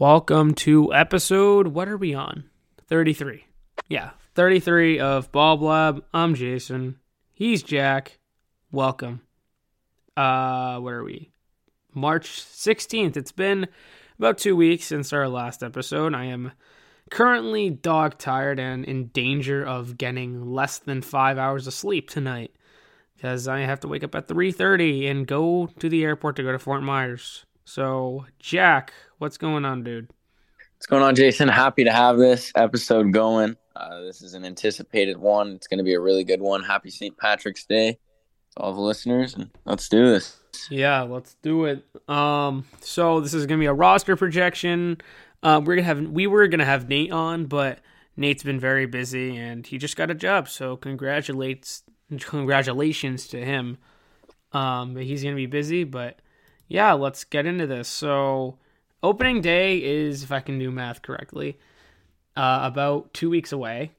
Welcome to episode, what are we on? 33. Yeah, 33 of Ball Blab. I'm Jason. He's Jack. Welcome. Uh, where are we? March 16th. It's been about two weeks since our last episode. I am currently dog tired and in danger of getting less than five hours of sleep tonight because I have to wake up at 3:30 and go to the airport to go to Fort Myers. So, Jack, what's going on, dude? What's going on, Jason? Happy to have this episode going. Uh, this is an anticipated one. It's going to be a really good one. Happy St. Patrick's Day to all the listeners, and let's do this. Yeah, let's do it. Um, so this is gonna be a roster projection. Uh, we're gonna have we were gonna have Nate on, but Nate's been very busy and he just got a job. So congratulates congratulations to him. Um, he's gonna be busy, but yeah, let's get into this. So, opening day is, if I can do math correctly, uh, about two weeks away.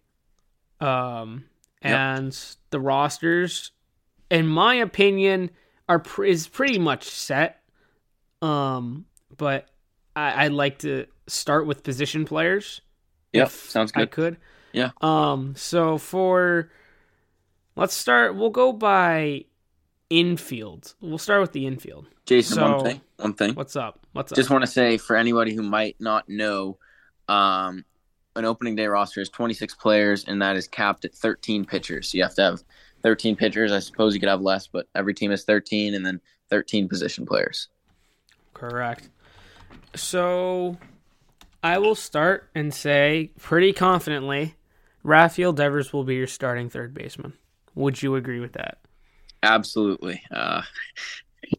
Um, and yep. the rosters, in my opinion, are pr- is pretty much set. Um, but I, I'd like to start with position players. Yep, sounds good. I could. Yeah. Um. So for, let's start. We'll go by infield. We'll start with the infield. Jason, so, one thing. One thing. What's up? What's up? Just want to say for anybody who might not know, um, an opening day roster is 26 players, and that is capped at 13 pitchers. So you have to have 13 pitchers. I suppose you could have less, but every team has 13, and then 13 position players. Correct. So I will start and say pretty confidently, Rafael Devers will be your starting third baseman. Would you agree with that? Absolutely. Uh,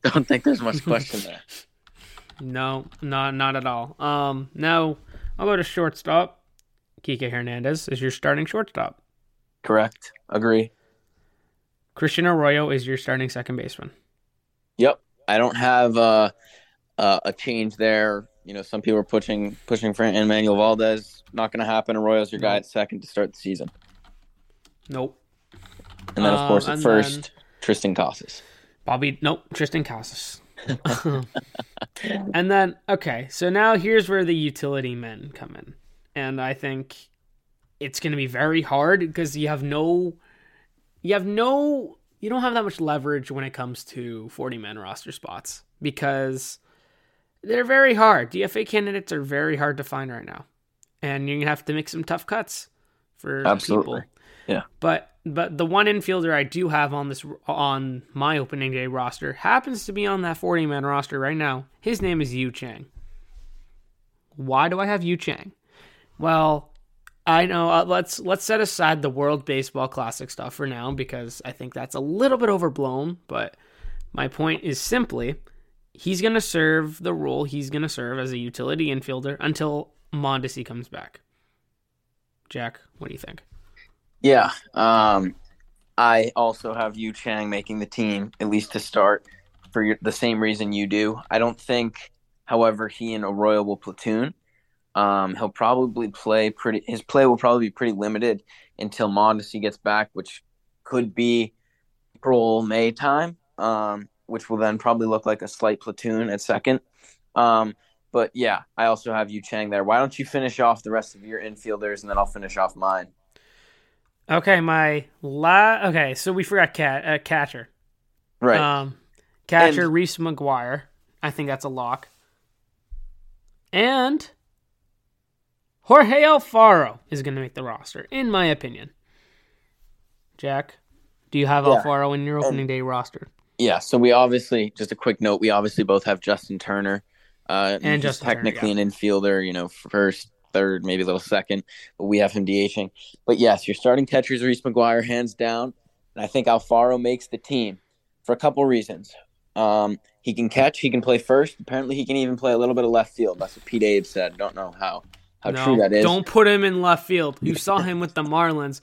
I don't think there's much question there. no, not not at all. Um, now I'll go to shortstop. Kike Hernandez is your starting shortstop. Correct. Agree. Christian Arroyo is your starting second baseman. Yep. I don't have uh, uh, a change there. You know, some people are pushing pushing for Enmanuel Valdez. Not going to happen. Arroyo's your nope. guy at second to start the season. Nope. And then, of course, at first, then... Triston Casas. Bobby, nope, Triston Casas. and then, okay, so now here's where the utility men come in. And I think it's going to be very hard because you have no, you have no, you don't have that much leverage when it comes to 40 man roster spots because they're very hard. DFA candidates are very hard to find right now. And you're going to have to make some tough cuts for Absolutely. people. Yeah. But but the one infielder I do have on this on my opening day roster happens to be on that 40 man roster right now. His name is Yu Chang. Why do I have Yu Chang? Well, I know uh, let's let's set aside the World Baseball Classic stuff for now because I think that's a little bit overblown, but my point is simply he's going to serve the role he's going to serve as a utility infielder until Mondesi comes back. Jack, what do you think? Yeah. Um, I also have Yu Chang making the team, at least to start, for your, the same reason you do. I don't think, however, he and Arroyo will platoon. Um, he'll probably play pretty. His play will probably be pretty limited until Mondesi gets back, which could be April May time. Um, which will then probably look like a slight platoon at second. Um, but yeah, I also have Yu Chang there. Why don't you finish off the rest of your infielders and then I'll finish off mine. Okay, my la. Okay, so we forgot cat uh, catcher. Right. Um, catcher and... Reese McGuire. I think that's a lock. And Jorge Alfaro is going to make the roster, in my opinion. Jack, do you have yeah. Alfaro in your opening and, day roster? Yeah. So we obviously, just a quick note, we obviously both have Justin Turner. Uh, and just technically Turner, yeah. an infielder, you know, first third, maybe a little second, but we have him DHing. But yes, your starting catcher is Reese McGuire, hands down. And I think Alfaro makes the team for a couple reasons. Um, he can catch, he can play first. Apparently, he can even play a little bit of left field. That's what Pete Abe said. Don't know how how no, true that is. Don't put him in left field. You saw him with the Marlins.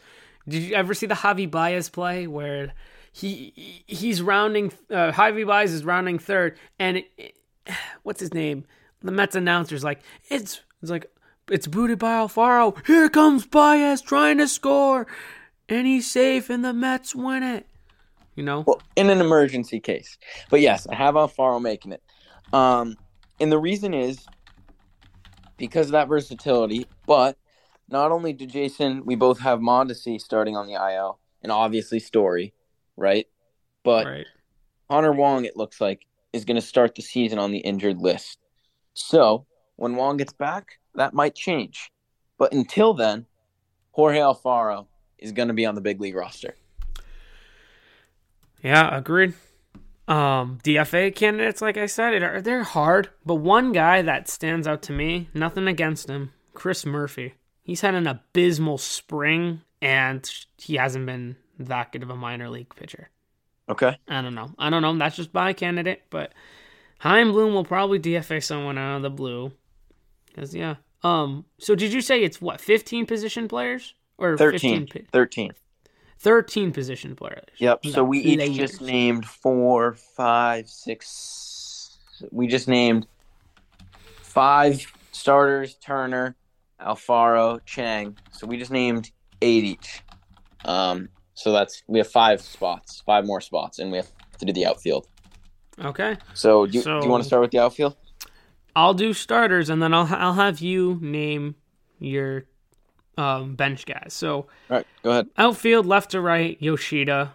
Did you ever see the Javi Baez play where he he's rounding? Uh, Javi Baez is rounding third, and it, it, what's his name? The Mets announcer's like, it's it's like it's booted by Alfaro. Here comes Baez trying to score, and he's safe, and the Mets win it. You know, well, in an emergency case. But yes, I have Alfaro making it. Um, and the reason is, because of that versatility. But not only do Jason, we both have Mondesi starting on the IL, and obviously Story, right? But right. Connor Wong, it looks like, is going to start the season on the injured list. So when Wong gets back, that might change. But until then, Jorge Alfaro is going to be on the big league roster. Yeah, agreed. Um, DFA candidates, like I said, are they're hard. But one guy that stands out to me, nothing against him, Chris Murphy. He's had an abysmal spring, and he hasn't been that good of a minor league pitcher. Okay. I don't know. I don't know. That's just my candidate, but Chaim Bloom will probably DFA someone out of the blue. Cause yeah. Um. So did you say it's what fifteen position players or 13. 15, 13. 13 position players? Yep. So we each Players. just named four, five, six. We just named five starters: Turner, Alfaro, Chang. So we just named eight each. Um. So that's we have five spots, five more spots, and we have to do the outfield. Okay. So do, you do you want to start with the outfield? I'll do starters, and then I'll I'll have you name your um, bench guys. So All right. Go ahead. outfield, left to right, Yoshida.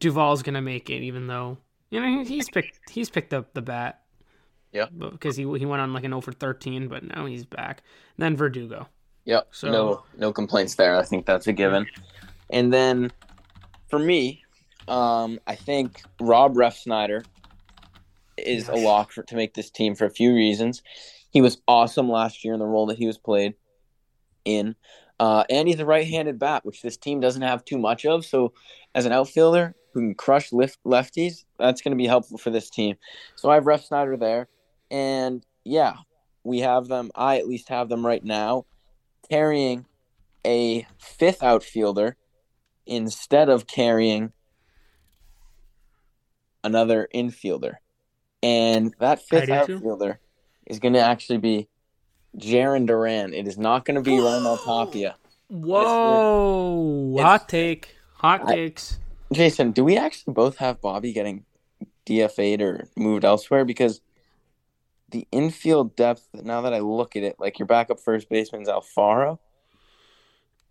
Duvall's gonna make it, even though you know he's picked he's picked up the bat. Yeah. Because he he went on like an over thirteen, but now he's back. Then Verdugo. Yep. So- no, no complaints there. I think that's a given. And then for me, um, I think Rob Refsnyder is a lock for, to make this team for a few reasons. He was awesome last year in the role that he was played in. Uh, and he's a right-handed bat, which this team doesn't have too much of. So, as an outfielder who can crush lift lefties, that's going to be helpful for this team. So I have Refsnyder there, and yeah, we have them. I at least have them right now carrying a fifth outfielder instead of carrying another infielder. And that fifth I too. outfielder is going to actually be Jarren Duran. It is not going to be Raimel Tapia. Whoa! It's- Hot take. Hot I- takes. Jason, do we actually both have Bobby getting DFA'd or moved elsewhere? Because the infield depth, now that I look at it, like your backup first baseman's Alfaro.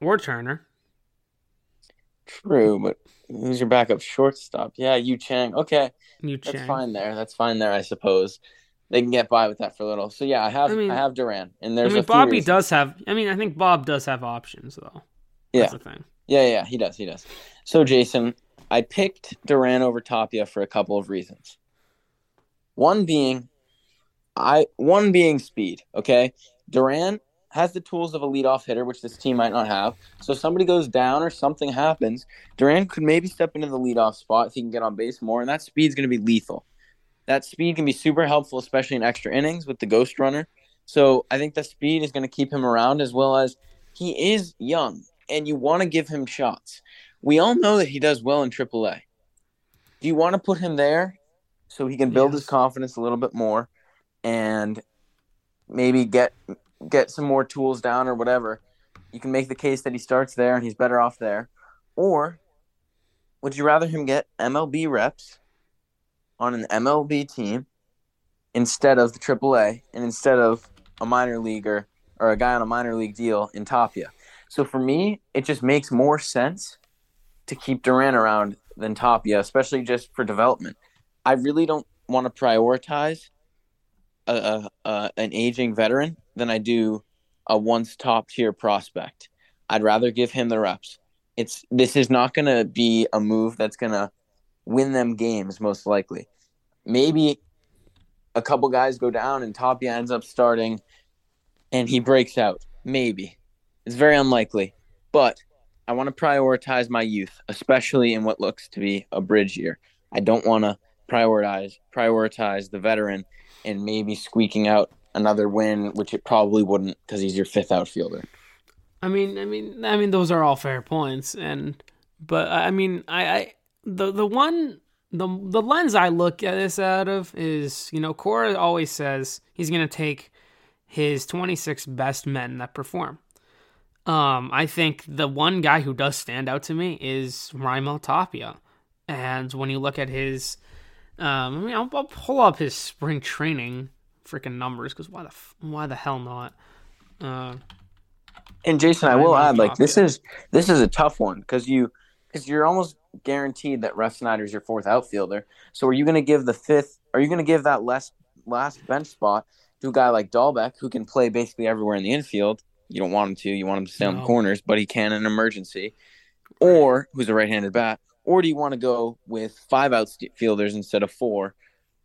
Or Turner. True, but who's your backup shortstop? Yeah, Yu Chang. Okay, You that's fine there. That's fine there, I suppose. They can get by with that for a little. So yeah, I have I I, mean- have Duran, and I there's mean, a few Bobby reasons. does have. I mean, I think Bob does have options though. Yeah. That's the thing. Yeah, yeah, he does. He does. So, Jason, I picked Duran over Tapia for a couple of reasons. One being, I one being speed. Okay, Duran has the tools of a leadoff hitter, which this team might not have. So, if somebody goes down or something happens, Duran could maybe step into the leadoff spot if he can get on base more, and that speed's going to be lethal. That speed can be super helpful, especially in extra innings with the ghost runner. So, I think the speed is going to keep him around as well as he is young and you want to give him shots. We all know that he does well in AAA. Do you want to put him there so he can build his confidence a little bit more and maybe get get some more tools down or whatever? You can make the case that he starts there and he's better off there. Or would you rather him get MLB reps on an MLB team instead of the AAA and instead of a minor leaguer or a guy on a minor league deal in Tapia? So for me, it just makes more sense to keep Duran around than Tapia, especially just for development. I really don't want to prioritize a, a, an aging veteran than I do a once top tier prospect. I'd rather give him the reps. It's this is not going to be a move that's going to win them games most likely. Maybe a couple guys go down and Tapia ends up starting and he breaks out. Maybe. It's very unlikely, but I want to prioritize my youth, especially in what looks to be a bridge year. I don't want to prioritize prioritize the veteran and maybe squeaking out another win, which it probably wouldn't because he's your fifth outfielder. I mean, I mean, I mean, those are all fair points, and but I mean, I, I the the one the the lens I look at this out of is you know Cora always says he's gonna take his 26 best men that perform. Um, I think the one guy who does stand out to me is Raimel Tapia, and when you look at his, um, I mean, I'll, I'll pull up his spring training freaking numbers because why the f- why the hell not? Uh, And Jason, I will add, like this Tapia. is this is a tough one because you because you're almost guaranteed that Refsnyder's your fourth outfielder. So are you going to give the fifth? Are you going to give that last last bench spot to a guy like Dalbec who can play basically everywhere in the infield? You don't want him to. You want him to stay on the corners, but he can in an emergency. Or who's a right-handed bat? Or do you want to go with five outfielders instead of four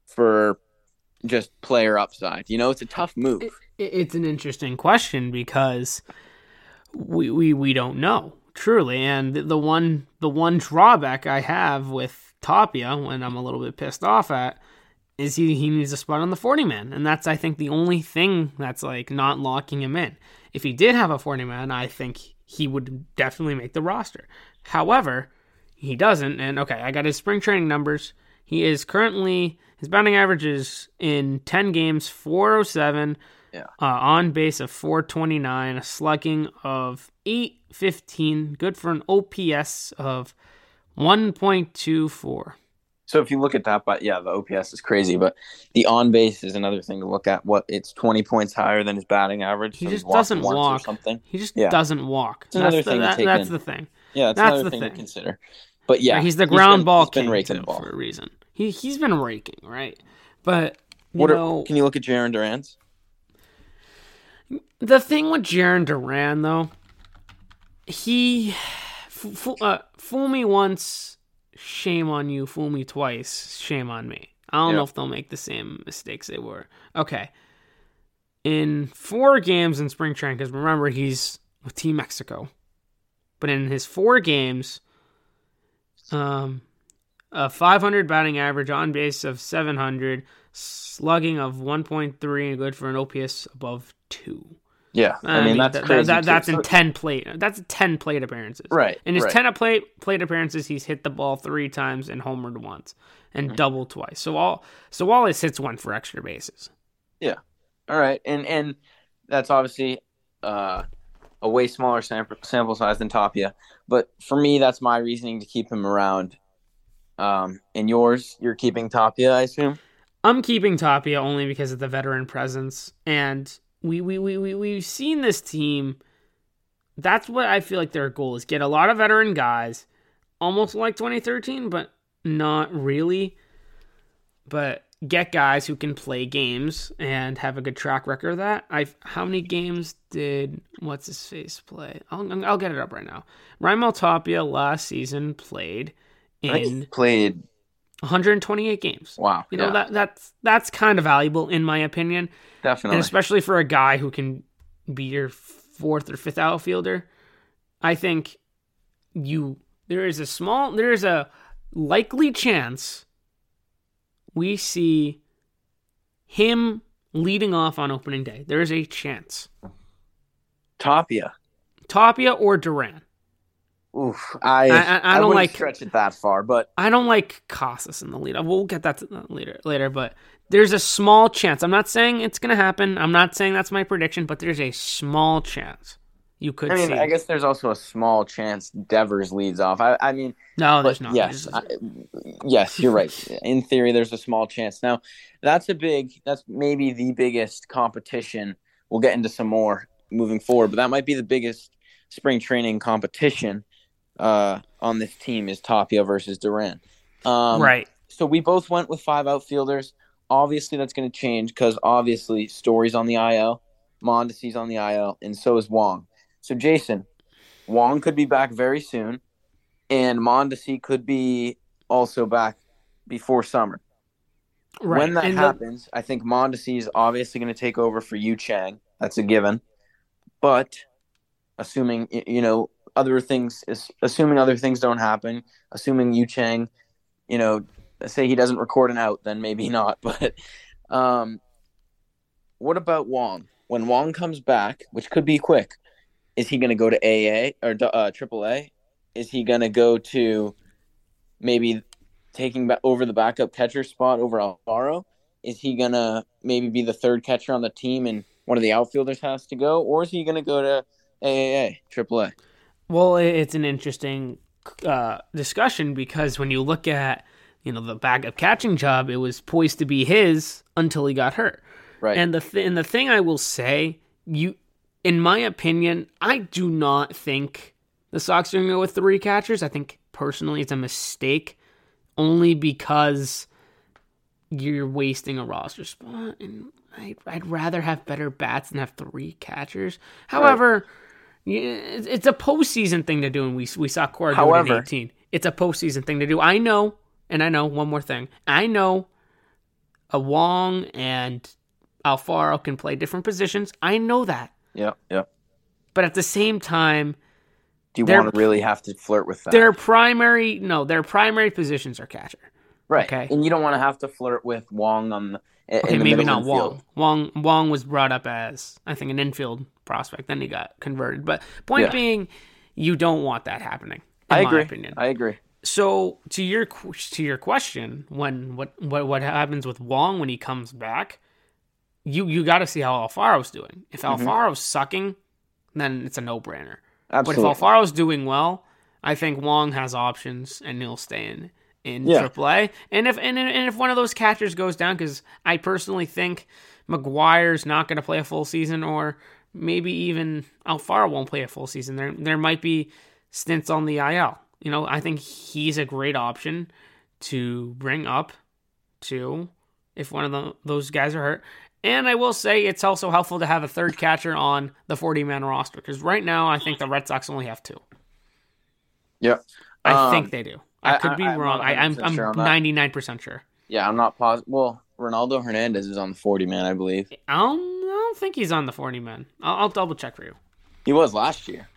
for just player upside? You know, it's a tough move. it, it's an interesting question because we, we we don't know truly, and the one the one drawback I have with Tapia when I'm a little bit pissed off at is he he needs a spot on the 40 man, and that's I think the only thing that's like not locking him in. If he did have a 40 man, I think he would definitely make the roster. However, he doesn't, and okay, I got his spring training numbers. He is currently his batting average is in 10 games 407 Yeah. uh, on base of 429, a slugging of 815, good for an OPS of 1.24. So if you look at that, but yeah, the OPS is crazy, but the on base is another thing to look at. What it's twenty points higher than his batting average. He so just doesn't once or walk. something. He just Yeah. doesn't walk. It's another that's the, thing to that- that's in. the thing. Yeah, that's, That's another the thing, thing. to consider. But yeah, he's the been- ground ball he's been king raking too, ball. for a reason. He he's been raking right, but you What know are, can you look at Jarren Duran's? the thing with Jarren Duran though, he f- f- uh, fool me once, shame on you. Fool me twice, shame on me. I don't Yeah. know if they'll make the same mistakes they were. Okay, in four games in spring training, because remember he's with Team Mexico, but in his four games, um, a 500 batting average, on base of 700, slugging of 1.3, and good for an OPS above two. Yeah, I, mean, that's that- crazy. that- that's in ten plate. That's ten plate appearances. right. In his right. ten plate plate appearances, he's hit the ball three times and homered once, and Mm-hmm. doubled twice. So all so all his hits went for extra bases. Yeah. All right, and and that's obviously uh, a way smaller sample sample size than Tapia, but for me, that's my reasoning to keep him around. Um, and yours, you're keeping Tapia, I assume. I'm keeping Tapia only because of the veteran presence, and we we we we we've seen this team. That's what I feel like their goal is: get a lot of veteran guys, almost like 2013, but not really. But get guys who can play games and have a good track record of that. I how many games did what's his face play? I'll I'll get it up right now. Raimel Tapia last season played in played. 128 games. Wow, You know yeah, that that's that's kind of valuable in my opinion, definitely. and especially for a guy who can be your fourth or fifth outfielder. I think you there is a small there is a likely chance we see him leading off on opening day. There is a chance. Tapia. Tapia or Duran. Oof, I I- I- I don't wouldn't like- stretch it that far, but I don't like Casas in the lead. We'll get that to that later later, but there's a small chance. I'm not saying it's gonna happen. I'm not saying that's my prediction, but there's a small chance you could I mean, see. I guess there's also a small chance Devers leads off. I, I mean, no, there's not. yes, I, yes, you're right. In theory, there's a small chance. Now, that's a big. That's maybe the biggest competition. We'll get into some more moving forward, but that might be the biggest spring training competition uh, on this team is Tapia versus Duran. Um, right. So we both went with five outfielders. Obviously, that's going to change because obviously Story's on the IL, Mondesi's on the IL, and so is Wong. So Jason, Wong could be back very soon, and Mondesi could be also back before summer. Right. When that And the- happens, I think Mondesi is obviously going to take over for Yu Chang. That's a given. But assuming you know other things, is- assuming other things don't happen, assuming Yu Chang, you know, say he doesn't record an out, then maybe not. But um, what about Wong? When Wong comes back, which could be quick, is he going to go to AA or uh, AAA? Is he going to go to maybe taking over the backup catcher spot over Alfaro? Is he going to maybe be the third catcher on the team and one of the outfielders has to go? Or is he going to go to AAA, AAA? Well, it's an interesting uh, discussion because when you look at you know the backup catching job, it was poised to be his until he got hurt. Right. And the th- and the thing I will say, you in my opinion, I do not think the Sox are going to go with three catchers. I think personally it's a mistake only because you're wasting a roster spot. And I'd, I'd rather have better bats than have three catchers. However, right. it's a postseason thing to do, and we, we saw Cora do it in 18. It's a postseason thing to do. I know, and I know one more thing. I know a Wong and Alfaro can play different positions. I know that. Yep, yep. But at the same time, do you want to really have to flirt with that? Their primary, no, their primary positions are catcher. Right. Okay. And you don't want to have to flirt with Wong on the. Okay, maybe not Wong. Wong. Wong was brought up as I think an infield prospect. Then he got converted. But point yeah. being, you don't want that happening. I agree. Opinion. I agree. So to your to your question, when what what what happens with Wong when he comes back? You you got to see how Alfaro's doing. If mm-hmm. Alfaro's sucking, then it's a no brainer. Absolutely. But if Alfaro's doing well, I think Wong has options and he'll stay in in yeah. AAA. And if and, and if one of those catchers goes down, because I personally think McGuire's not going to play a full season, or maybe even Alfaro won't play a full season. There there might be stints on the IL. You know, I think he's a great option to bring up to if one of the, those guys are hurt. And I will say it's also helpful to have a third catcher on the 40 man roster because right now I think the Red Sox only have two. Yeah. I um, think they do. I, I could be I, wrong. I, am I'm, I'm 99% sure. Yeah, I'm not positive. Well, Ronaldo Hernandez is on the 40 man, I believe. I don't, I don't think he's on the 40 man. I'll, I'll, double check for you. He was last year.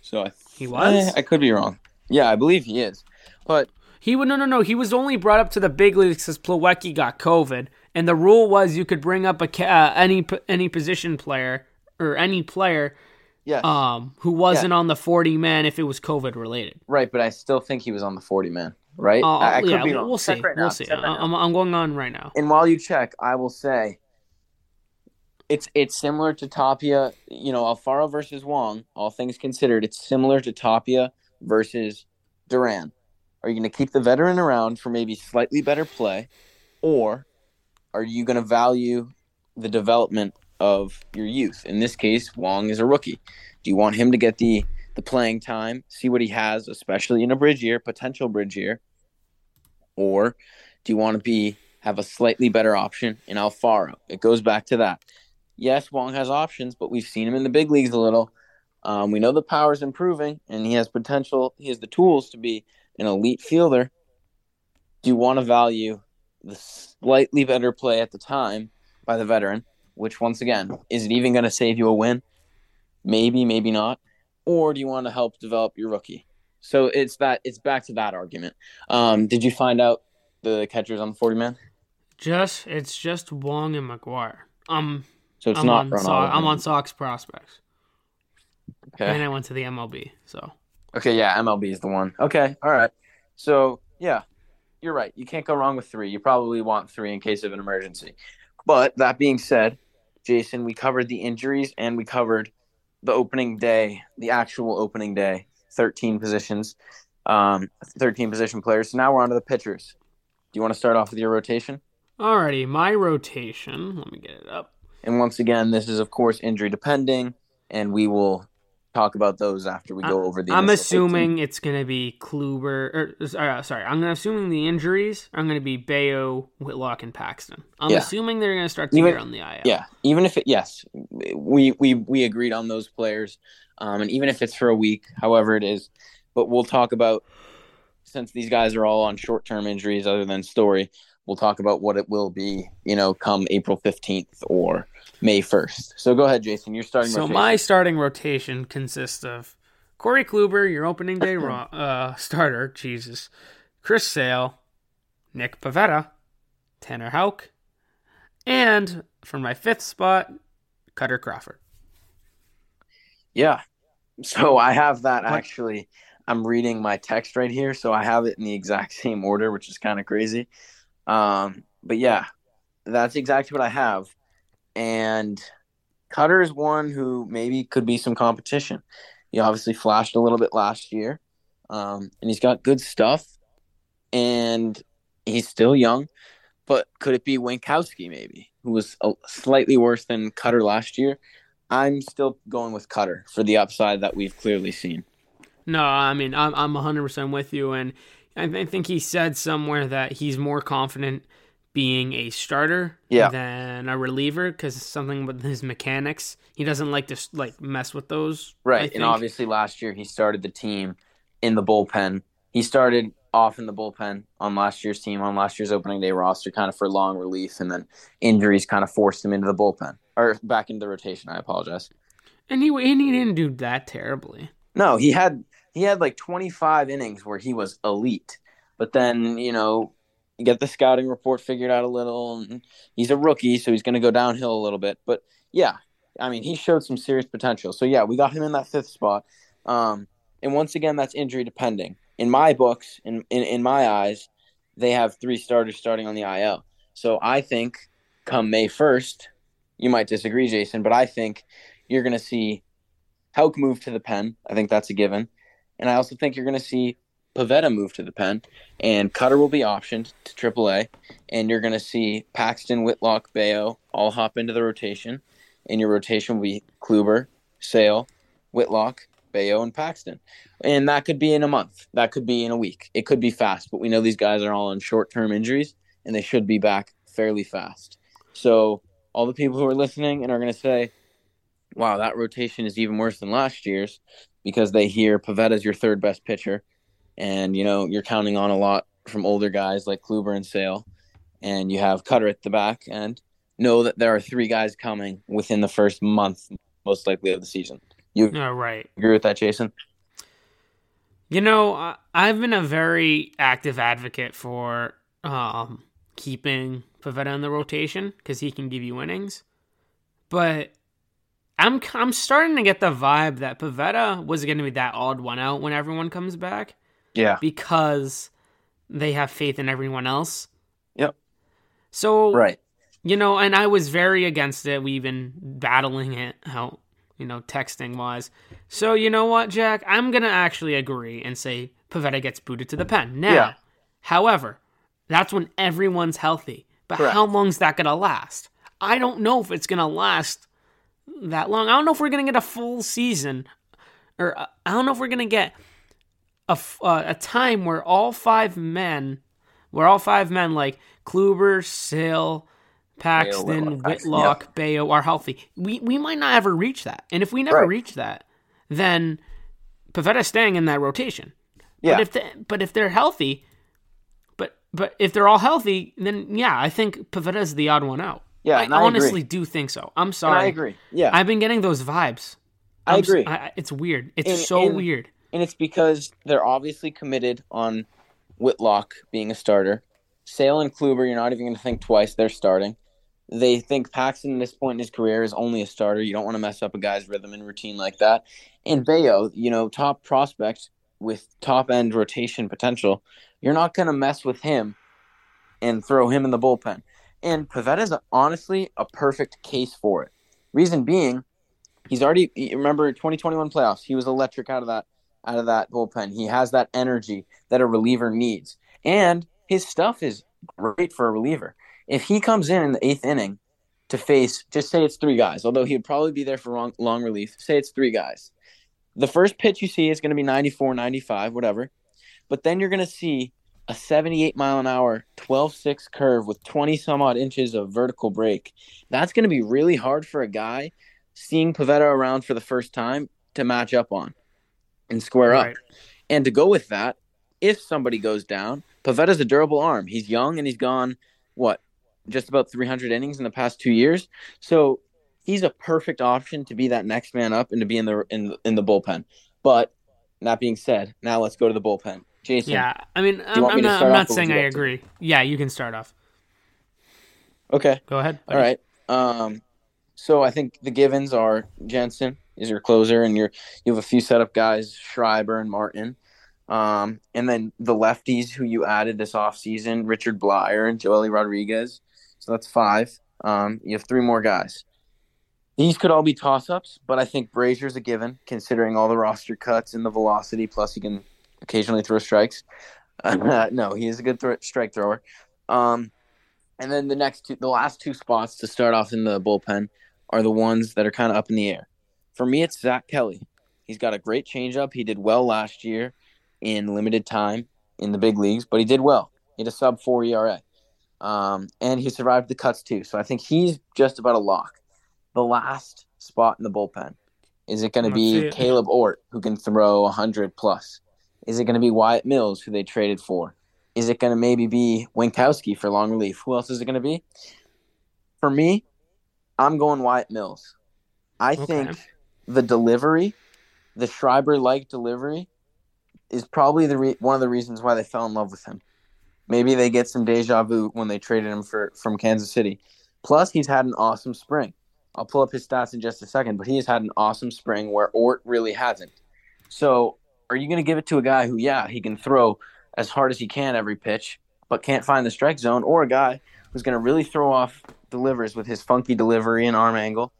So I, he was? I, I could be wrong. Yeah, I believe he is. But he would no no no. He was only brought up to the big leagues because Plawecki got COVID, and the rule was you could bring up a uh, any any position player or any player yes. um who wasn't yeah. on the 40 man if it was covid related. Right but i still think he was on the 40 man right? Uh, I, I yeah, we'll see right we'll see. right I'm, I'm going on right now. And while you check i will say it's it's similar to tapia you know alfaro versus wong all things considered it's similar to tapia versus duran. Are you going to keep the veteran around for maybe slightly better play or are you going to value the development of your youth? In this case, Wong is a rookie. Do you want him to get the the playing time, see what he has, especially in a bridge year, potential bridge year, or do you want to be have a slightly better option in Alfaro? It goes back to that. Yes, Wong has options, but we've seen him in the big leagues a little. Um, we know the power is improving, and he has potential. He has the tools to be an elite fielder. Do you want to value the slightly better play at the time by the veteran, which once again, is it even going to save you a win? Maybe, maybe not. Or do you want to help develop your rookie? So it's that it's back to that argument. Um, did you find out the catchers on the forty man? Just it's just Wong and McGuire. Um, so it's I'm not. On so- I'm on Sox prospects. Okay. And I went to the MLB. So. Okay, yeah, MLB is the one. Okay, all right. So yeah, you're right. You can't go wrong with three. You probably want three in case of an emergency. But that being said, Jason, we covered the injuries and we covered the opening day, the actual opening day, 13 positions, um, 13 position players. So now we're on to the pitchers. Do you want to start off with your rotation? Alrighty, my rotation. Let me get it up. And once again, this is of course injury depending, and we will talk about those after we go over the. I'm assuming 18. it's going to be Kluber. Or, uh, sorry, I'm assuming the injuries are going to be Bello, Whitlock, and Paxton. I'm yeah. assuming they're going to start the even, year on the IL. Yeah, even if it yes, we we we agreed on those players, um, and even if it's for a week, however it is, but we'll talk about since these guys are all on short term injuries other than Story. We'll talk about what it will be, you know, come April 15th or May 1st. So go ahead, Jason. You're starting. So rotation. my starting rotation consists of Corey Kluber, your opening day uh, starter. Jesus, Chris Sale, Nick Pivetta, Tanner Houck, and for my fifth spot, Kutter Crawford. Yeah. So I have that actually. I'm reading my text right here, so I have it in the exact same order, which is kind of crazy. Um, but yeah, that's exactly what I have. And Kutter is one who maybe could be some competition. He obviously flashed a little bit last year, um, and he's got good stuff, and he's still young. But could it be Winckowski maybe, who was a, slightly worse than Kutter last year? I'm still going with Kutter for the upside that we've clearly seen. No, I mean I'm I'm 100% with you, and I think he said somewhere that he's more confident being a starter yeah. than a reliever because something with his mechanics. He doesn't like to like mess with those. Right, and obviously last year he started the team in the bullpen. He started off in the bullpen on last year's team on last year's opening day roster, kind of for long relief, and then injuries kind of forced him into the bullpen or back into the rotation. I apologize. And he and he didn't do that terribly. No, he had he had like 25 innings where he was elite. But then, you know, get the scouting report figured out a little. he's a rookie, so he's going to go downhill a little bit. But yeah, I mean, he showed some serious potential. So yeah, we got him in that fifth spot. Um, and once again, that's injury depending. In my books, in, in, in my eyes, they have three starters starting on the IL. So I think come May 1st, you might disagree, Jason, but I think you're going to see Houck move to the pen. I think that's a given. And I also think you're going to see Pivetta move to the pen, and Kutter will be optioned to AAA, and you're going to see Paxton, Whitlock, Bello all hop into the rotation, and your rotation will be Kluber, Sale, Whitlock, Bello, and Paxton. And that could be in a month. That could be in a week. It could be fast, but we know these guys are all on short-term injuries, and they should be back fairly fast. So all the people who are listening and are going to say, wow, that rotation is even worse than last year's because they hear Pivetta's your third best pitcher and you know you're counting on a lot from older guys like Kluber and Sale, and you have Kutter at the back, and know that there are three guys coming within the first month, most likely of the season. You oh, right. agree with that, Jason? You know, I've been a very active advocate for um, keeping Pivetta in the rotation because he can give you innings, but I'm I'm starting to get the vibe that Pivetta was going to be that odd one out when everyone comes back. Yeah. Because they have faith in everyone else. Yep. So Right. You know, and I was very against it. We've been battling it how you know, texting wise. So you know what, Jack? I'm gonna actually agree and say Pivetta gets booted to the pen. Now, yeah. however, that's when everyone's healthy. But Correct. how long's that gonna last? I don't know if it's gonna last that long. I don't know if we're gonna get a full season, or uh, I don't know if we're gonna get a, uh, a time where all five men, where all five men like Kluber, Sale, Paxton, Whitlock, Whitlock yep. Bello are healthy. We we might not ever reach that, and if we never right. reach that, then Pivetta's staying in that rotation. Yeah. But if they, but if they're healthy, but but if they're all healthy, then yeah, I think Pivetta's the odd one out. Yeah, I, I honestly agree. do think so. I'm sorry. And I agree. Yeah, I've been getting those vibes. I'm, i agree. I, it's weird. It's and, so and, weird and it's because they're obviously committed on Whitlock being a starter. Sale and Kluber, you're not even going to think twice. They're starting. They think Paxton at this point in his career is only a starter. You don't want to mess up a guy's rhythm and routine like that. And Bello, you know, top prospect with top end rotation potential. You're not going to mess with him and throw him in the bullpen. And Pivetta is honestly a perfect case for it. Reason being, he's already remember 2021 playoffs. He was electric out of that out of that bullpen. He has that energy that a reliever needs. And his stuff is great for a reliever. If he comes in in the eighth inning to face, just say it's three guys, although he'd probably be there for long, long relief, say it's three guys. The first pitch you see is going to be 94, 95, whatever. But then you're going to see a 78 mile an hour, 12 6 curve with 20 some odd inches of vertical break. That's going to be really hard for a guy seeing Pivetta around for the first time to match up on and square right. up. And to go with that, if somebody goes down, Pivetta's a durable arm. He's young and he's gone what just about 300 innings in the past two years. So he's a perfect option to be that next man up and to be in the in in the bullpen. But that being said, now let's go to the bullpen. Jason. Yeah, I mean, I'm, I'm not, I'm not saying I agree. Yeah, you can start off. Okay. Go ahead. Buddy. All right. Um, so I think the givens are Jansen, is your closer, and you're you have a few setup guys, Schreiber and Martin. Um, and then the lefties who you added this offseason, Richard Bleier and Joely Rodriguez. So that's five. Um, you have three more guys. These could all be toss ups, but I think Brasier's a given, considering all the roster cuts and the velocity, plus he can occasionally throw strikes. Uh, no, he is a good th- strike thrower. Um, and then the next two, the last two spots to start off in the bullpen are the ones that are kind of up in the air. For me, it's Zack Kelly. He's got a great changeup. He did well last year in limited time in the big leagues, but he did well. He had a sub four ERA. Um, and he survived the cuts too. So I think he's just about a lock. The last spot in the bullpen. Is it going to be Kaleb Ort, who can throw 100 plus? Is it going to be Wyatt Mills, who they traded for? Is it going to maybe be Winckowski for long relief? Who else is it going to be? For me, I'm going Wyatt Mills. I okay. think the delivery, the Schreiber like delivery, is probably the re- one of the reasons why they fell in love with him. Maybe they get some deja vu when they traded him for from Kansas City. Plus, he's had an awesome spring. I'll pull up his stats in just a second, but he has had an awesome spring where Ort really hasn't. So, are you going to give it to a guy who, yeah, he can throw as hard as he can every pitch, but can't find the strike zone, or a guy who's going to really throw off delivers with his funky delivery and arm angle?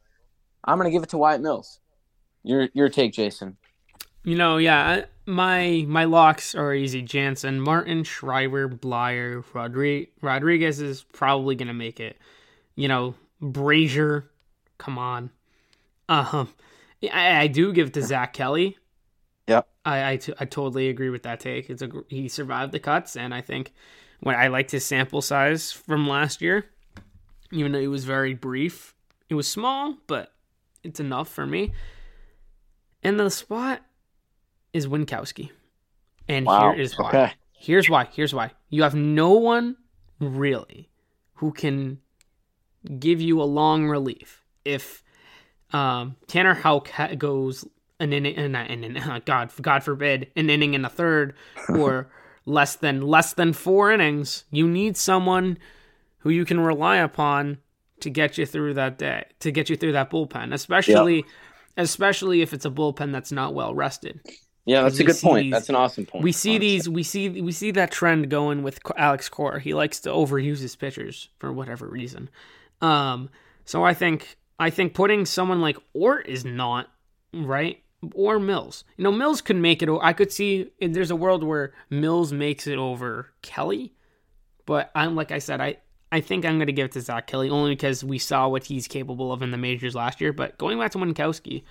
I'm going to give it to Wyatt Mills. Your your take, Jason. You know, yeah, my my locks are easy. Jansen, Martin, Schreiber, Bleier, Rodri- Rodriguez is probably going to make it. You know, Brasier, come on. Um, I, I do give to Zack Kelly. Yep. I, I, t- I totally agree with that take. It's a he survived the cuts, and I think when I liked his sample size from last year, even though it was very brief, it was small, but it's enough for me. And the spot is Winckowski. And wow. here is why. Okay. Here's why. Here's why. You have no one really who can give you a long relief. If um, Tanner Houck goes an inning, an, an, an, God, God forbid, an inning in the third, or less than less than four innings, you need someone who you can rely upon to get you through that day, to get you through that bullpen, especially yep. Especially if it's a bullpen that's not well rested. Yeah, that's a good point. These, that's an awesome point. We see honestly. these. We see we see that trend going with Alex Cora. He likes to overuse his pitchers for whatever reason. Um, so I think I think putting someone like Ort is not right or Mills. You know, Mills could make it. I could see there's a world where Mills makes it over Kelly, but I'm like I said, I I think I'm going to give it to Zack Kelly only because we saw what he's capable of in the majors last year. But going back to Winckowski,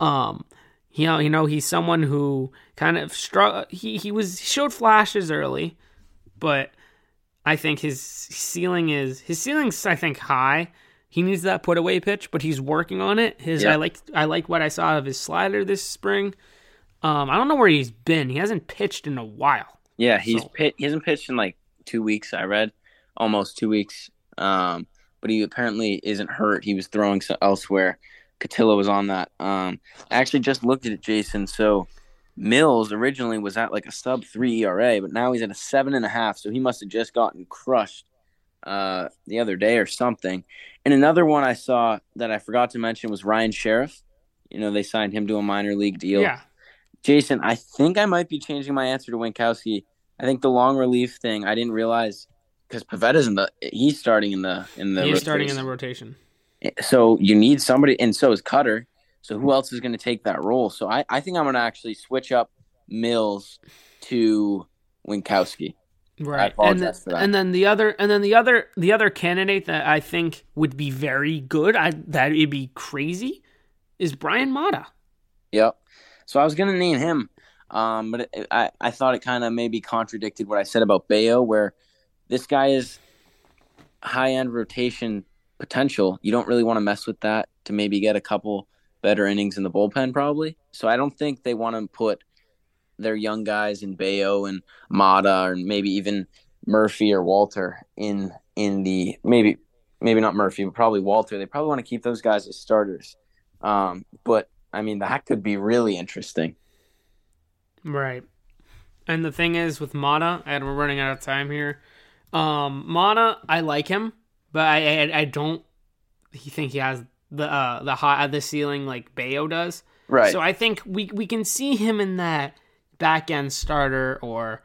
um, you know, you know, he's someone who kind of struggled. He he was showed flashes early, but I think his ceiling is his ceiling's I think high. He needs that put away pitch, but he's working on it. His I like I like what I saw of his slider this spring. Um, I don't know where he's been. He hasn't pitched in a while. Yeah, he's so. pit, he hasn't pitched in like two weeks. I read almost two weeks. Um, but he apparently isn't hurt. He was throwing elsewhere. Cotillo was on that. Um, I actually just looked at it, Jason. So Mills originally was at like a sub three ERA, but now he's at a seven and a half. So he must have just gotten crushed uh, the other day or something. And another one I saw that I forgot to mention was Ryan Sherriff. You know, they signed him to a minor league deal. Yeah. Jason, I think I might be changing my answer to Winckowski. I think the long relief thing I didn't realize because Pivetta's in the he's starting in the in the he's rotation. starting in the rotation. So you need somebody, and so is Kutter. So who else is going to take that role? So I, I think I'm going to actually switch up Mills to Winckowski. Right. and, the, and then the other and then the other the other candidate that I think would be very good, I that would be crazy, is Bryan Mata. Yep. So I was gonna name him, um, but it, I I thought it kind of maybe contradicted what I said about Bello, where this guy is high end rotation potential. You don't really want to mess with that to maybe get a couple better innings in the bullpen, probably. So I don't think they want to put their young guys in Bello and Mata, or maybe even Murphy or Walter in in the maybe maybe not Murphy, but probably Walter. They probably want to keep those guys as starters. Um, but I mean, that could be really interesting. Right. And the thing is with Mata, and we're running out of time here. Um, Mata, I like him but I I, I don't think he has the uh, the high the ceiling like Bello does. Right. So I think we we can see him in that back end starter or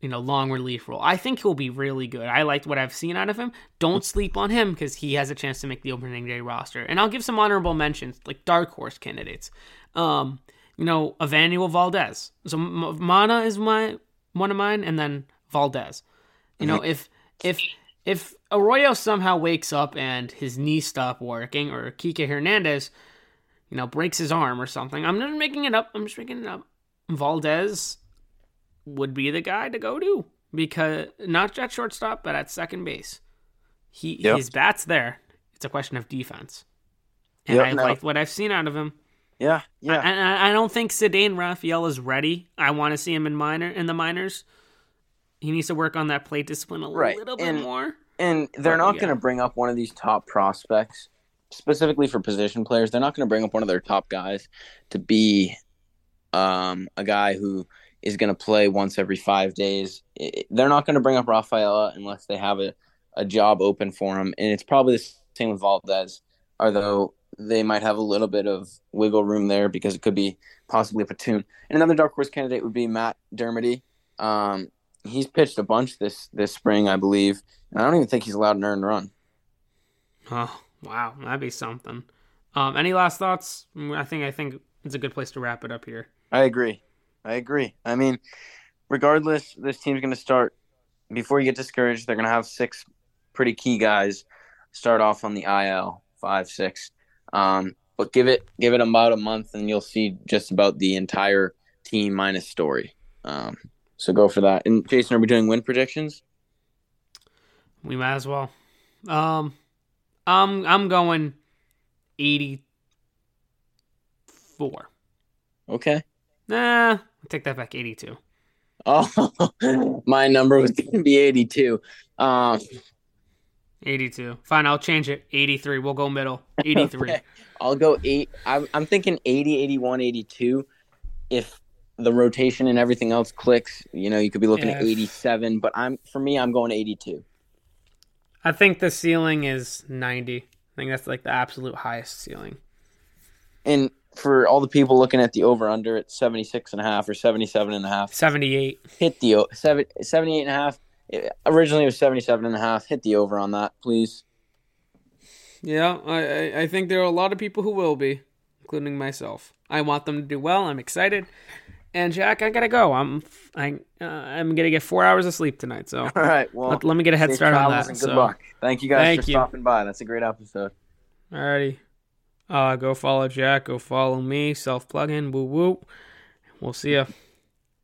you know long relief role. I think he'll be really good. I liked what I've seen out of him. Don't sleep on him because he has a chance to make the opening day roster. And I'll give some honorable mentions like dark horse candidates. Um, you know, Enmanuel Valdez. So Mata is my one of mine, and then Valdez. You know, if if if Arroyo somehow wakes up and his knee stop working, or Kike Hernandez, you know, breaks his arm or something, I'm not making it up. I'm just making it up. Valdez would be the guy to go to because not at shortstop, but at second base. He yep. his bat's there. It's a question of defense, and yep, I no. like what I've seen out of him. Yeah, yeah. I, I, I don't think Ceddanne Rafaela is ready. I want to see him in minor in the minors. He needs to work on that plate discipline a right. little and, bit more. And they're but, not yeah. going to bring up one of these top prospects specifically for position players. They're not going to bring up one of their top guys to be um, a guy who is going to play once every five days. It, they're not going to bring up Rafaela unless they have a, a job open for him. And it's probably the same with Valdez, although they might have a little bit of wiggle room there because it could be possibly a platoon. And another dark horse candidate would be Matt Dermody. Um, he's pitched a bunch this this spring, I believe, and I don't even think he's allowed an earned run. Oh wow, that'd be something. Um, any last thoughts? I think I think it's a good place to wrap it up here. I agree. I agree. I mean, regardless, this team's going to start. Before you get discouraged, they're going to have six pretty key guys start off on the IL, five, six. Um, but give it give it about a month, and you'll see just about the entire team minus Story. Um, so go for that. And Jason, are we doing win predictions? We might as well. Um, I'm I'm going eighty four. Okay. Nah, I'll take that back. Eighty two. Oh, my number was going to be eighty two. Um, 82. Fine, I'll change it. 83. We'll go middle. 83. Okay. I'll go 8. I'm, I'm thinking 80, 81, 82. If the rotation and everything else clicks, you know, you could be looking yeah. at 87, but I'm for me I'm going 82. I think the ceiling is 90. I think that's like the absolute highest ceiling. And for all the people looking at the over under at 76 and a half or 77 and a half. 78. Hit the 78 and a half originally it was 77 and a half. Hit the over on that, please. Yeah, I, I think there are a lot of people who will be, including myself. I want them to do well. I'm excited. And Jack, I gotta go. I'm I uh, I'm gonna get four hours of sleep tonight. So all right, well, let, let me get a head start on that. good so. luck. Thank you guys Thank for you. stopping by. That's a great episode. Alrighty, uh, go follow Jack. Go follow me. Self plug in. Woo woo. We'll see ya.